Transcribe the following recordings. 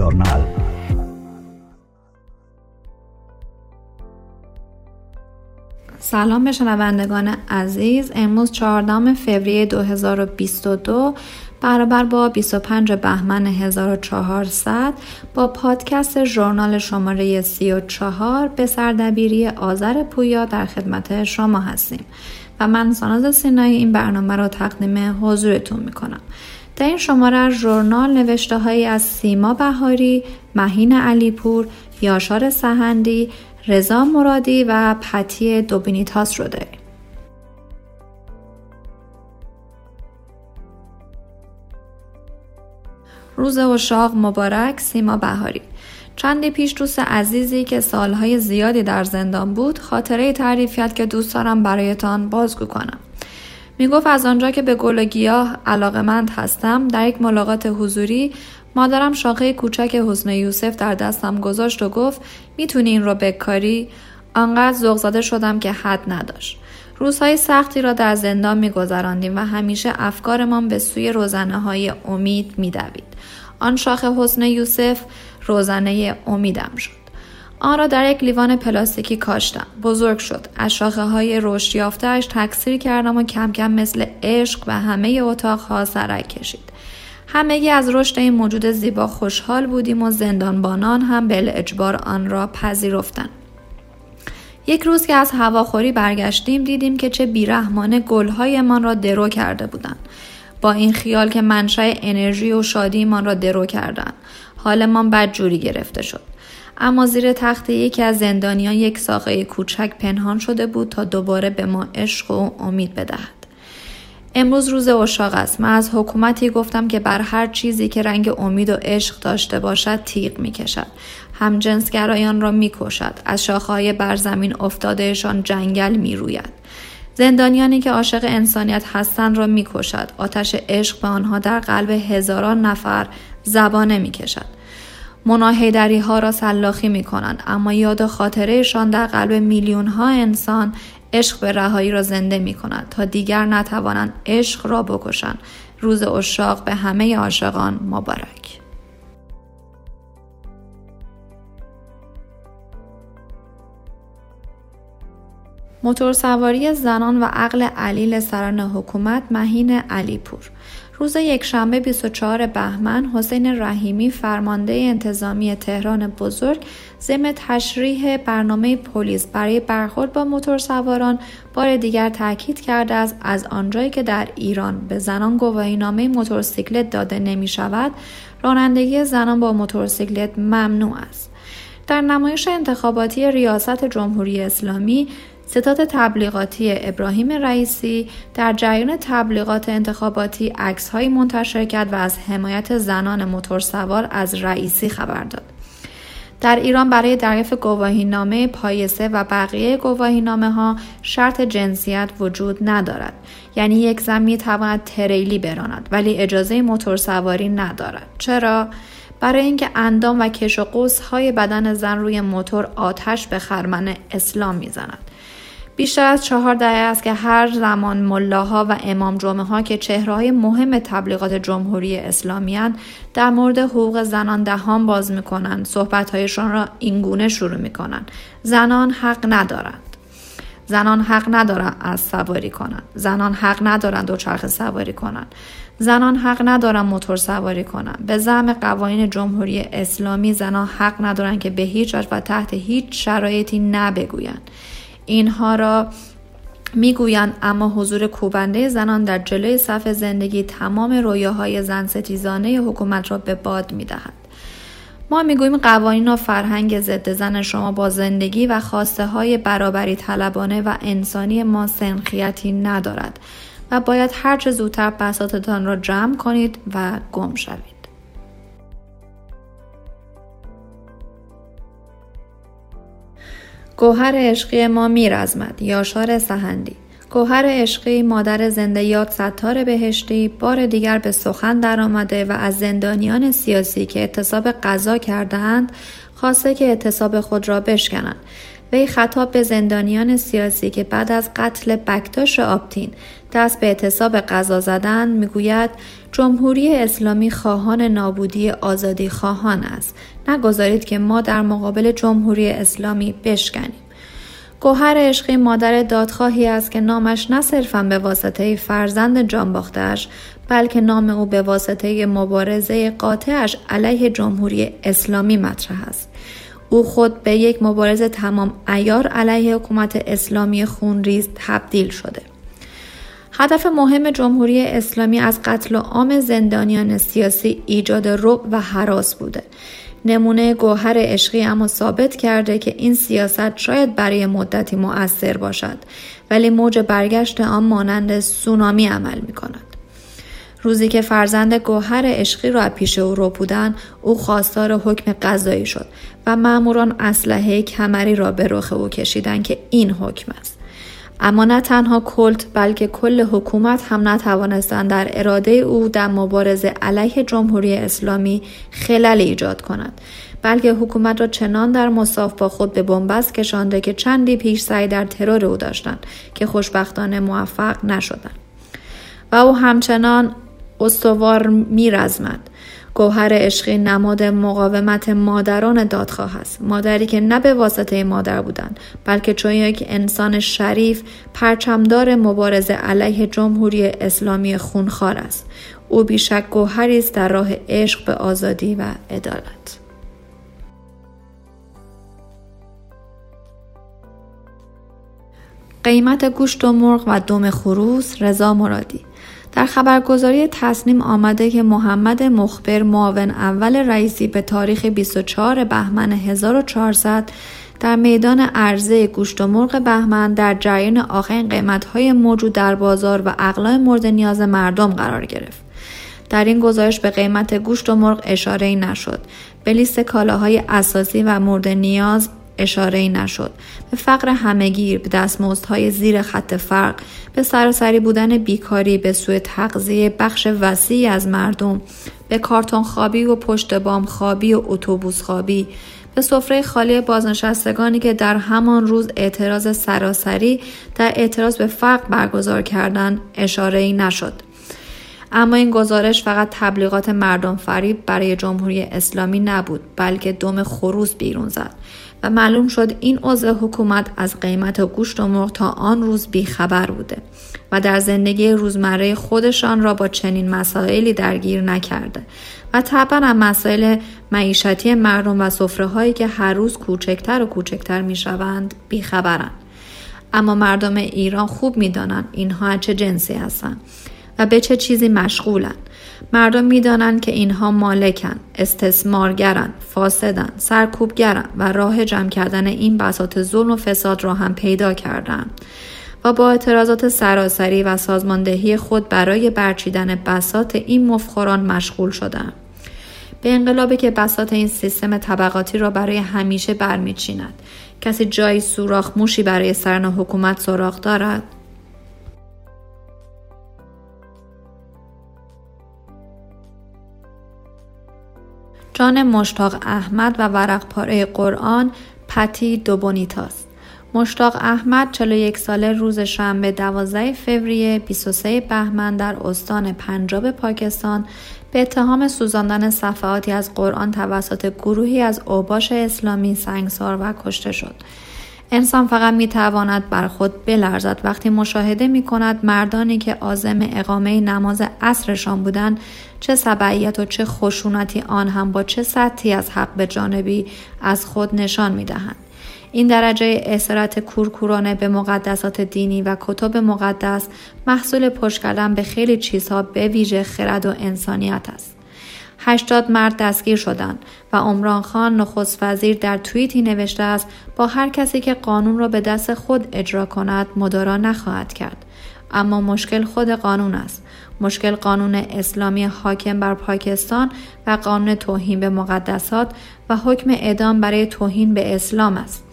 ژورنال سلام به شنوندگان عزیز. امروز 14 فوریه 2022 برابر با 25 بهمن 1400 با پادکست ژورنال شماره 34 به سردبیری آذر پویا در خدمت شما هستیم. و من ساناز سینایی این برنامه را تقدیم حضورتون می‌کنم. در این شماره از ژورنال نوشته از سیما بهاری، مهین علیپور، یاشار سهندی، رضا مرادی و پتی دوبینیتاس رو داریم. روز اشاق مبارک سیما بهاری چندی پیش دوست عزیزی که سالهای زیادی در زندان بود خاطره تعریف کرد که دوست دارم برایتان بازگو کنم می گفت از آنجا که به گل و گیاه علاقمند هستم در یک ملاقات حضوری مادرم شاخه کوچک حسن یوسف در دستم گذاشت و گفت می‌تونی این رو بکاری؟ آنقدر ذوق شدم که حد نداشت. روزهای سختی را در زندان میگذراندیم و همیشه افکارمان به سوی روزنه های امید میدوید. آن شاخ حسن یوسف روزنه امیدم شد. آن را در یک لیوان پلاستیکی کاشتم. بزرگ شد. از شاخه های رشد یافتهاش تکثیر کردم و کم کم مثل عشق و همه اتاقها سرک کشید. همگی از رشد این موجود زیبا خوشحال بودیم و زندانبانان هم به اجبار آن را پذیرفتند. یک روز که از هواخوری برگشتیم دیدیم که چه بیرحمانه گلهایمان را درو کرده بودند. با این خیال که منشأ انرژی و شادیمان را درو کردند. حالمان بد جوری گرفته شد. اما زیر تخت یکی از زندانیان یک ساقه کوچک پنهان شده بود تا دوباره به ما عشق و امید بدهد. امروز روز اشاق است. من از حکومتی گفتم که بر هر چیزی که رنگ امید و عشق داشته باشد تیغ می کشد هم جنسگرایان را می کشد از شاخهای بر زمین افتادهشان جنگل می روید زندانیانی که عاشق انسانیت هستند را می کشد آتش عشق به آنها در قلب هزاران نفر زبانه می کشد مناهیدری ها را سلاخی می کنند اما یاد خاطرهشان در قلب میلیون ها انسان عشق به رهایی را زنده می کند تا دیگر نتوانند عشق را بکشند. روز اشاق به همه عاشقان مبارک. موتور سواری زنان و عقل علیل سران حکومت مهین علیپور. روز یکشنبه 24 بهمن حسین رحیمی فرمانده انتظامی تهران بزرگ ضمن تشریح برنامه پلیس برای برخورد با موتورسواران بار دیگر تاکید کرده است از آنجایی که در ایران به زنان گواهی نامه موتورسیکلت داده نمی شود رانندگی زنان با موتورسیکلت ممنوع است. در نمایش انتخاباتی ریاست جمهوری اسلامی ستاد تبلیغاتی ابراهیم رئیسی در جریان تبلیغات انتخاباتی عکسهایی منتشر کرد و از حمایت زنان موتورسوار از رئیسی خبر داد. در ایران برای دریافت گواهی نامه پایسه و بقیه گواهی نامه ها شرط جنسیت وجود ندارد. یعنی یک زن می تواند تریلی براند ولی اجازه موتورسواری ندارد. چرا؟ برای اینکه اندام و کش و قوس های بدن زن روی موتور آتش به خرمن اسلام می‌زند. بیشتر از چهار دهه است که هر زمان ملاها و امام جمعه ها که چهره های مهم تبلیغات جمهوری اسلامی در مورد حقوق زنان دهان باز می کنند صحبت هایشان را اینگونه شروع می کنند زنان حق ندارند. زنان حق ندارند از سواری کنند زنان حق ندارند دوچرخه سواری کنند زنان حق ندارند موتور سواری کنند به زعم قوانین جمهوری اسلامی زنان حق ندارند که به هیچ وجه و تحت هیچ شرایطی نبگویند. اینها را می‌گویند اما حضور کوبنده زنان در جلوی صف زندگی تمام رویاهای زن ستیزانه حکومت را به باد می‌دهد. ما می‌گوییم قوانین و فرهنگ ضد زن شما با زندگی و خواسته های برابری طلبانه و انسانی ما سنخیتی ندارد و باید هرچه زودتر بساتتان را جمع کنید و گم شوید. گوهر عشقی ما میرزمد یاشار سهندی گوهر عشقی مادر زنده یاد ستار بهشتی بار دیگر به سخن درآمده و از زندانیان سیاسی که اعتصاب قضا کردهاند خواسته که اعتصاب خود را بشکنند. وی خطاب به زندانیان سیاسی که بعد از قتل بکتاش آبتین دست به اعتصاب قضا زدن می‌گوید جمهوری اسلامی خواهان نابودی آزادی خواهان است. نگذارید که ما در مقابل جمهوری اسلامی بشکنیم. گوهر عشقی مادر دادخواهی است که نامش نه صرفا به واسطه فرزند جانباختهاش بلکه نام او به واسطه مبارزه قاطعش علیه جمهوری اسلامی مطرح است. او خود به یک مبارز تمام ایار علیه حکومت اسلامی خونریز تبدیل شده. هدف مهم جمهوری اسلامی از قتل عام زندانیان سیاسی ایجاد رب و حراس بوده. نمونه گوهر عشقی اما ثابت کرده که این سیاست شاید برای مدتی مؤثر باشد ولی موج برگشت آن مانند سونامی عمل می کند. روزی که فرزند گوهر عشقی را پیش او رو بودن او خواستار حکم قضایی شد و ماموران اسلحه کمری را به رخ او کشیدند که این حکم است اما نه تنها کلت بلکه کل حکومت هم نتوانستند در اراده او در مبارزه علیه جمهوری اسلامی خلل ایجاد کنند بلکه حکومت را چنان در مصاف با خود به بنبست کشانده که چندی پیش سعی در ترور او داشتند که خوشبختانه موفق نشدند. و او همچنان استوار میرزمد. گوهر عشقی نماد مقاومت مادران دادخواه است. مادری که نه به واسطه مادر بودند بلکه چون یک انسان شریف پرچمدار مبارزه علیه جمهوری اسلامی خونخوار است. او بیشک گوهری است در راه عشق به آزادی و عدالت. قیمت گوشت و مرغ و دم خروس رضا مرادی. در خبرگزاری تصنیم آمده که محمد مخبر معاون اول رئیسی به تاریخ 24 بهمن 1400 در میدان عرضه گوشت و مرغ بهمن در جریان آخرین قیمتهای موجود در بازار و اقلاع مورد نیاز مردم قرار گرفت. در این گزارش به قیمت گوشت و مرغ اشاره ای نشد. به لیست کالاهای اساسی و مورد نیاز اشاره نشد. به فقر همهگیر به دستمزدهای زیر خط فرق به سراسری بودن بیکاری به سوی تغذیه بخش وسیعی از مردم به کارتون خوابی و پشت بام خوابی و اتوبوس خوابی به سفره خالی بازنشستگانی که در همان روز اعتراض سراسری در اعتراض به فقر برگزار کردند اشاره نشد. اما این گزارش فقط تبلیغات مردم فریب برای جمهوری اسلامی نبود بلکه دم خروس بیرون زد و معلوم شد این عضو حکومت از قیمت گوشت و مرغ تا آن روز بیخبر بوده و در زندگی روزمره خودشان را با چنین مسائلی درگیر نکرده و طبعا مسائل معیشتی مردم و صفره هایی که هر روز کوچکتر و کوچکتر می شوند بیخبرند. اما مردم ایران خوب می دانند اینها چه جنسی هستند و به چه چیزی مشغولند مردم می‌دانند که اینها مالکن، استثمارگرن، فاسدن، سرکوبگرن و راه جمع کردن این بساط ظلم و فساد را هم پیدا کردند. و با اعتراضات سراسری و سازماندهی خود برای برچیدن بساط این مفخوران مشغول شدند. به انقلابی که بساط این سیستم طبقاتی را برای همیشه برمیچیند کسی جایی سوراخ موشی برای سرن حکومت سراغ دارد جان مشتاق احمد و ورق پاره قرآن پتی دوبونیتاس مشتاق احمد 41 ساله روز شنبه 12 فوریه 23 بهمن در استان پنجاب پاکستان به اتهام سوزاندن صفحاتی از قرآن توسط گروهی از اوباش اسلامی سنگسار و کشته شد. انسان فقط می تواند بر خود بلرزد وقتی مشاهده می کند مردانی که آزم اقامه نماز عصرشان بودند چه سبعیت و چه خشونتی آن هم با چه سطحی از حق به جانبی از خود نشان می دهند. این درجه اسارت کورکورانه به مقدسات دینی و کتب مقدس محصول پشت به خیلی چیزها به ویژه خرد و انسانیت است. هشتاد مرد دستگیر شدند و عمران خان نخست وزیر در توییتی نوشته است با هر کسی که قانون را به دست خود اجرا کند مدارا نخواهد کرد. اما مشکل خود قانون است. مشکل قانون اسلامی حاکم بر پاکستان و قانون توهین به مقدسات و حکم اعدام برای توهین به اسلام است.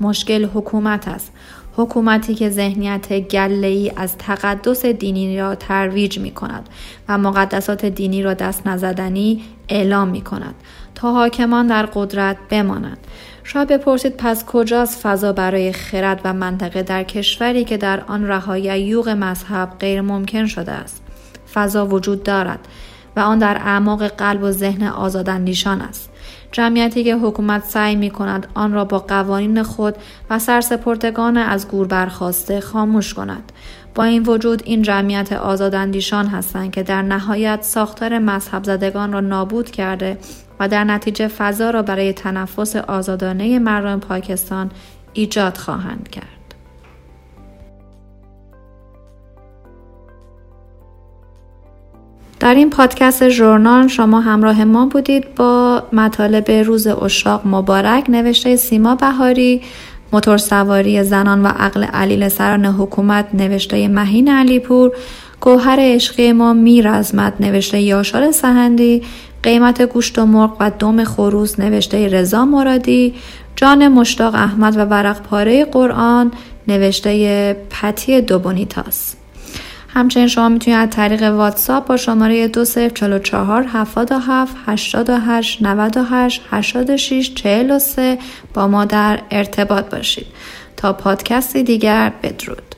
مشکل حکومت است. حکومتی که ذهنیت ای از تقدس دینی را ترویج می کند و مقدسات دینی را دست نزدنی اعلام می کند تا حاکمان در قدرت بمانند. شاید بپرسید پس کجاست فضا برای خرد و منطقه در کشوری که در آن رهایی یوغ مذهب غیر ممکن شده است. فضا وجود دارد و آن در اعماق قلب و ذهن آزاداندیشان است جمعیتی که حکومت سعی می کند آن را با قوانین خود و سرسپردگان از گور برخواسته خاموش کند با این وجود این جمعیت آزاداندیشان هستند که در نهایت ساختار مذهب زدگان را نابود کرده و در نتیجه فضا را برای تنفس آزادانه مردم پاکستان ایجاد خواهند کرد. در این پادکست ژورنال شما همراه ما بودید با مطالب روز اشاق مبارک نوشته سیما بهاری موتور سواری زنان و عقل علیل سران حکومت نوشته مهین علیپور گوهر عشقی ما میرزمد نوشته یاشار سهندی قیمت گوشت و مرغ و دم خروس نوشته رضا مرادی جان مشتاق احمد و ورق پاره قرآن نوشته پتی دوبونیتاس همچنین شما می‌تونید از طریق واتساپ با شماره 2044 77 88 98 86 43 با ما در ارتباط باشید. تا پادکستی دیگر بدرود.